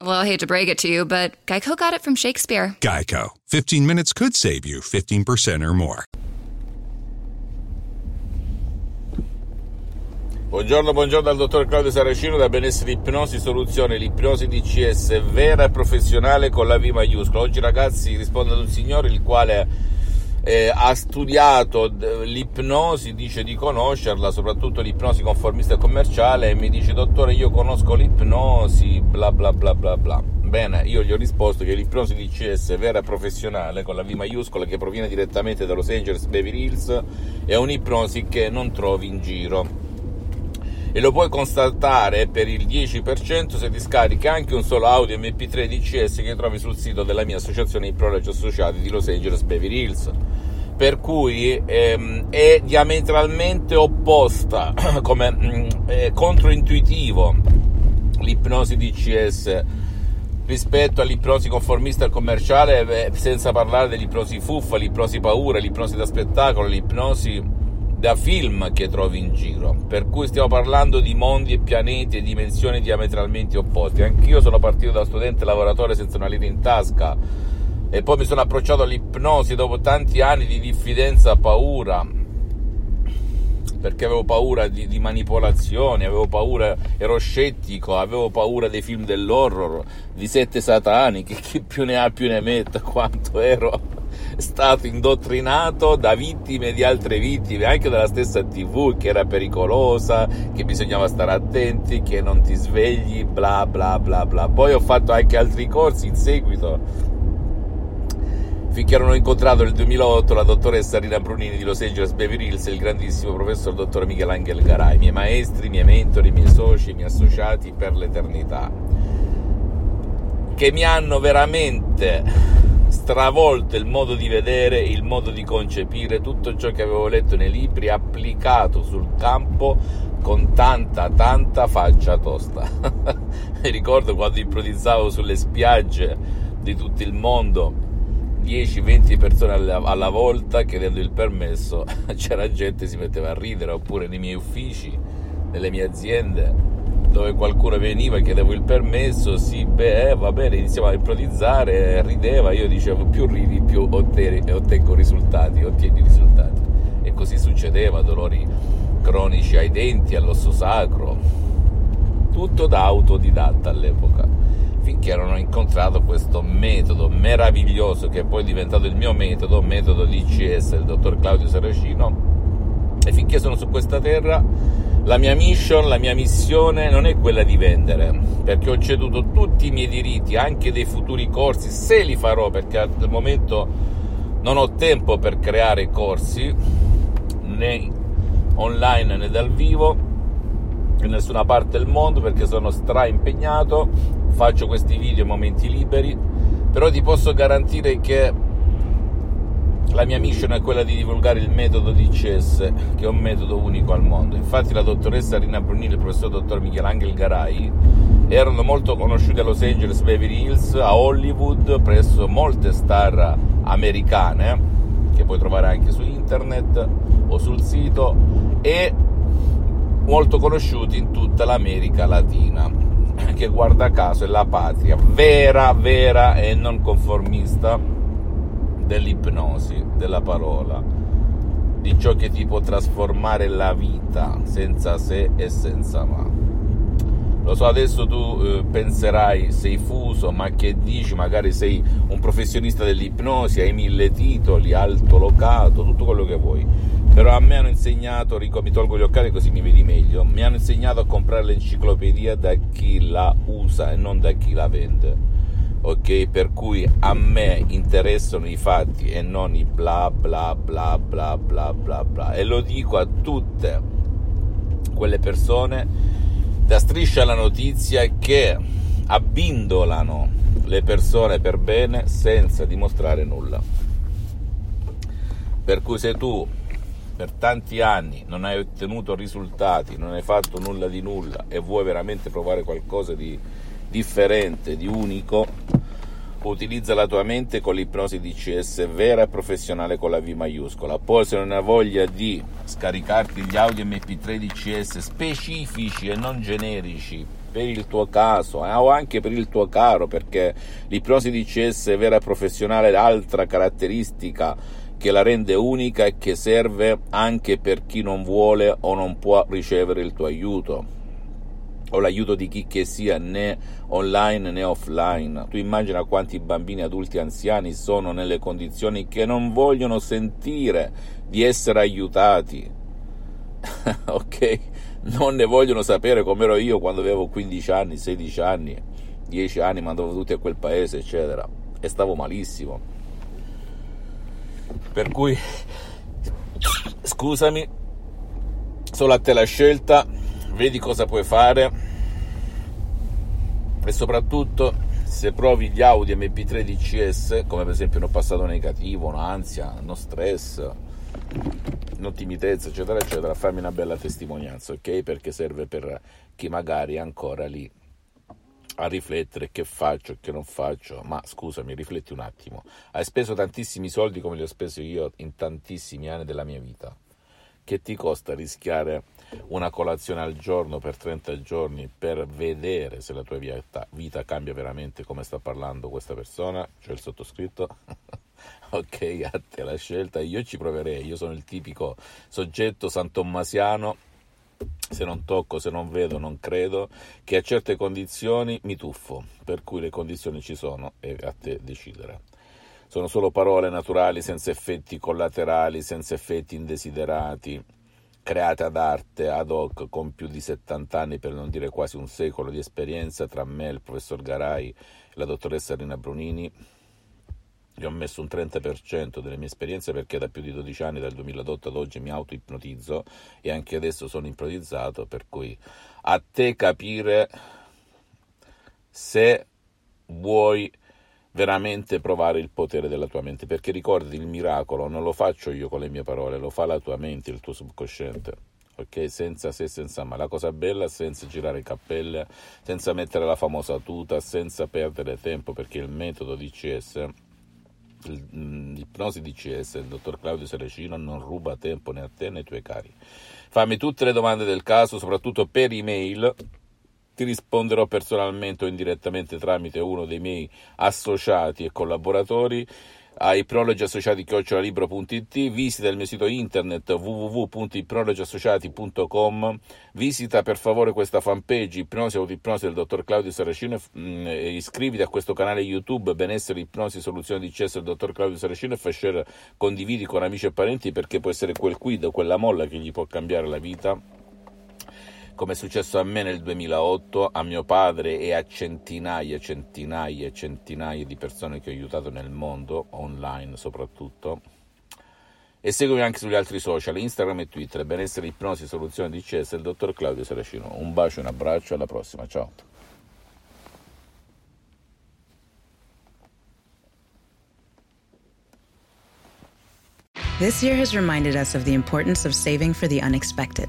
Well, I hate to break it to you, but Geico got it from Shakespeare. Geico. 15 minutes could save you 15% or more. Buongiorno, buongiorno dal dottor Claudio Saracino da Benessere Ipnosi Soluzione, l'ipnosi DCS vera e professionale con la V maiuscola. Oggi ragazzi rispondo ad un signore il quale eh, ha studiato l'ipnosi, dice di conoscerla, soprattutto l'ipnosi conformista e commerciale, e mi dice dottore io conosco l'ipnosi, bla bla bla bla bla. Bene, io gli ho risposto che l'ipnosi DCS vera e professionale, con la V maiuscola che proviene direttamente da Los Angeles Beverly Hills, è un'ipnosi che non trovi in giro e lo puoi constatare per il 10% se ti scarichi anche un solo audio MP3 DCS che trovi sul sito della mia associazione Iprologi Associati di Los Angeles Beverly Hills per cui ehm, è diametralmente opposta come è controintuitivo l'ipnosi DCS rispetto all'ipnosi conformista e commerciale senza parlare dell'ipnosi fuffa, l'ipnosi paura, l'ipnosi da spettacolo, l'ipnosi da film che trovi in giro, per cui stiamo parlando di mondi e pianeti e dimensioni diametralmente opposti. Anch'io sono partito da studente lavoratore senza una lira in tasca e poi mi sono approcciato all'ipnosi dopo tanti anni di diffidenza, paura, perché avevo paura di, di, manipolazioni, avevo paura, ero scettico, avevo paura dei film dell'horror, di sette satani, che chi più ne ha più ne metta, quanto ero stato indottrinato da vittime di altre vittime, anche dalla stessa TV, che era pericolosa, che bisognava stare attenti, che non ti svegli, bla bla bla bla. Poi ho fatto anche altri corsi in seguito finché non ho incontrato nel 2008 la dottoressa Rina Brunini di Los Angeles Beverly Hills e il grandissimo professor dottor Michelangelo Garai, miei maestri, miei mentori, miei soci, miei associati per l'eternità, che mi hanno veramente stravolto il modo di vedere, il modo di concepire tutto ciò che avevo letto nei libri, applicato sul campo con tanta, tanta faccia tosta. Mi ricordo quando improvvisavo sulle spiagge di tutto il mondo 10-20 persone alla, alla, volta chiedendo il permesso, c'era gente che si metteva a ridere, oppure nei miei uffici, nelle mie aziende, dove qualcuno veniva e chiedevo il permesso, sì, beh, eh, va bene, iniziamo a improvvisare, rideva, io dicevo più ridi più ottieni, ottengo risultati, ottieni risultati. E così succedeva, dolori cronici ai denti, all'osso sacro, tutto da autodidatta all'epoca, non ho incontrato questo metodo meraviglioso che è poi diventato il mio metodo, metodo DCS del dottor Claudio Saracino, e finché sono su questa terra la mia mission, la mia missione non è quella di vendere, perché ho ceduto tutti i miei diritti, anche dei futuri corsi, se li farò, perché al momento non ho tempo per creare corsi, né online né dal vivo, in nessuna parte del mondo, perché sono stra impegnato, faccio questi video a momenti liberi, però ti posso garantire che la mia mission è quella di divulgare il metodo DCS, che è un metodo unico al mondo. Infatti la dottoressa Rina Brunini e il professor dottor Michelangelo Garai erano molto conosciuti a Los Angeles, Beverly Hills, a Hollywood, presso molte star americane, che puoi trovare anche su internet o sul sito, e molto conosciuti in tutta l'America Latina, che guarda caso è la patria vera, vera e non conformista dell'ipnosi, della parola, di ciò che ti può trasformare la vita senza se e senza ma. Lo so, adesso tu eh, penserai, sei fuso, ma che dici? Magari sei un professionista dell'ipnosi, hai mille titoli, alto locato, tutto quello che vuoi. Però a me hanno insegnato, mi tolgo gli occhiali così mi vedi meglio, mi hanno insegnato a comprare l'enciclopedia da chi la usa e non da chi la vende ok? Per cui a me interessano i fatti e non i bla bla bla bla bla bla bla. E lo dico a tutte quelle persone da striscia la notizia che abbindolano le persone per bene senza dimostrare nulla. Per cui se tu per tanti anni non hai ottenuto risultati, non hai fatto nulla di nulla e vuoi veramente provare qualcosa di differente, di unico, utilizza la tua mente con l'ipnosi DCS vera e professionale con la V maiuscola. Poi se non hai voglia di scaricarti gli audio MP3 DCS specifici e non generici per il tuo caso eh, o anche per il tuo caro, perché l'ipnosi DCS vera e professionale è l'altra caratteristica che la rende unica e che serve anche per chi non vuole o non può ricevere il tuo aiuto o l'aiuto di chi che sia né online né offline. Tu immagina quanti bambini, adulti, anziani sono nelle condizioni che non vogliono sentire di essere aiutati. ok? Non ne vogliono sapere come ero io quando avevo 15 anni, 16 anni, 10 anni, ma andavo tutti a quel paese, eccetera. E stavo malissimo. Per cui, scusami, solo a te la scelta, vedi cosa puoi fare e soprattutto se provi gli Audi MP3 DCS, come per esempio uno passato negativo, un'ansia, uno stress, non timidezza, eccetera, eccetera, fammi una bella testimonianza, ok? Perché serve per chi magari è ancora lì a riflettere che faccio e che non faccio, ma scusami, rifletti un attimo. Hai speso tantissimi soldi come li ho spesi io in tantissimi anni della mia vita. Che ti costa rischiare una colazione al giorno per 30 giorni per vedere se la tua vita, vita cambia veramente come sta parlando questa persona, cioè il sottoscritto? ok, a te la scelta, io ci proverei, io sono il tipico soggetto santommasiano se non tocco, se non vedo, non credo, che a certe condizioni mi tuffo, per cui le condizioni ci sono e a te decidere. Sono solo parole naturali, senza effetti collaterali, senza effetti indesiderati, create ad arte, ad hoc, con più di 70 anni, per non dire quasi un secolo di esperienza tra me, il professor Garai e la dottoressa Rina Brunini, gli ho messo un 30% delle mie esperienze perché da più di 12 anni, dal 2008 ad oggi, mi auto-ipnotizzo e anche adesso sono ipnotizzato, per cui a te capire se vuoi veramente provare il potere della tua mente, perché ricordati il miracolo non lo faccio io con le mie parole, lo fa la tua mente, il tuo subconsciente. Ok, senza se, senza ma. La cosa bella, senza girare cappelle, senza mettere la famosa tuta, senza perdere tempo, perché il metodo DCS l'ipnosi DCS il dottor Claudio Serecino non ruba tempo né a te né ai tuoi cari. Fammi tutte le domande del caso, soprattutto per email. Ti risponderò personalmente o indirettamente tramite uno dei miei associati e collaboratori. A ipnologiassociati.it, visita il mio sito internet www.ipnologiassociati.com, visita per favore questa fanpage Ipnosi Autoipnosi del dottor Claudio Saracino mm, e iscriviti a questo canale YouTube Benessere Ipnosi Soluzione di Cesso del dottor Claudio Saracino e share, condividi con amici e parenti perché può essere quel quid, quella molla che gli può cambiare la vita come è successo a me nel 2008, a mio padre e a centinaia, e centinaia e centinaia di persone che ho aiutato nel mondo, online soprattutto. E seguimi anche sugli altri social, Instagram e Twitter, benessere, ipnosi, soluzione di CS, il dottor Claudio Saracino. Un bacio, un abbraccio, alla prossima, ciao. This year has reminded us of the importance of saving for the unexpected.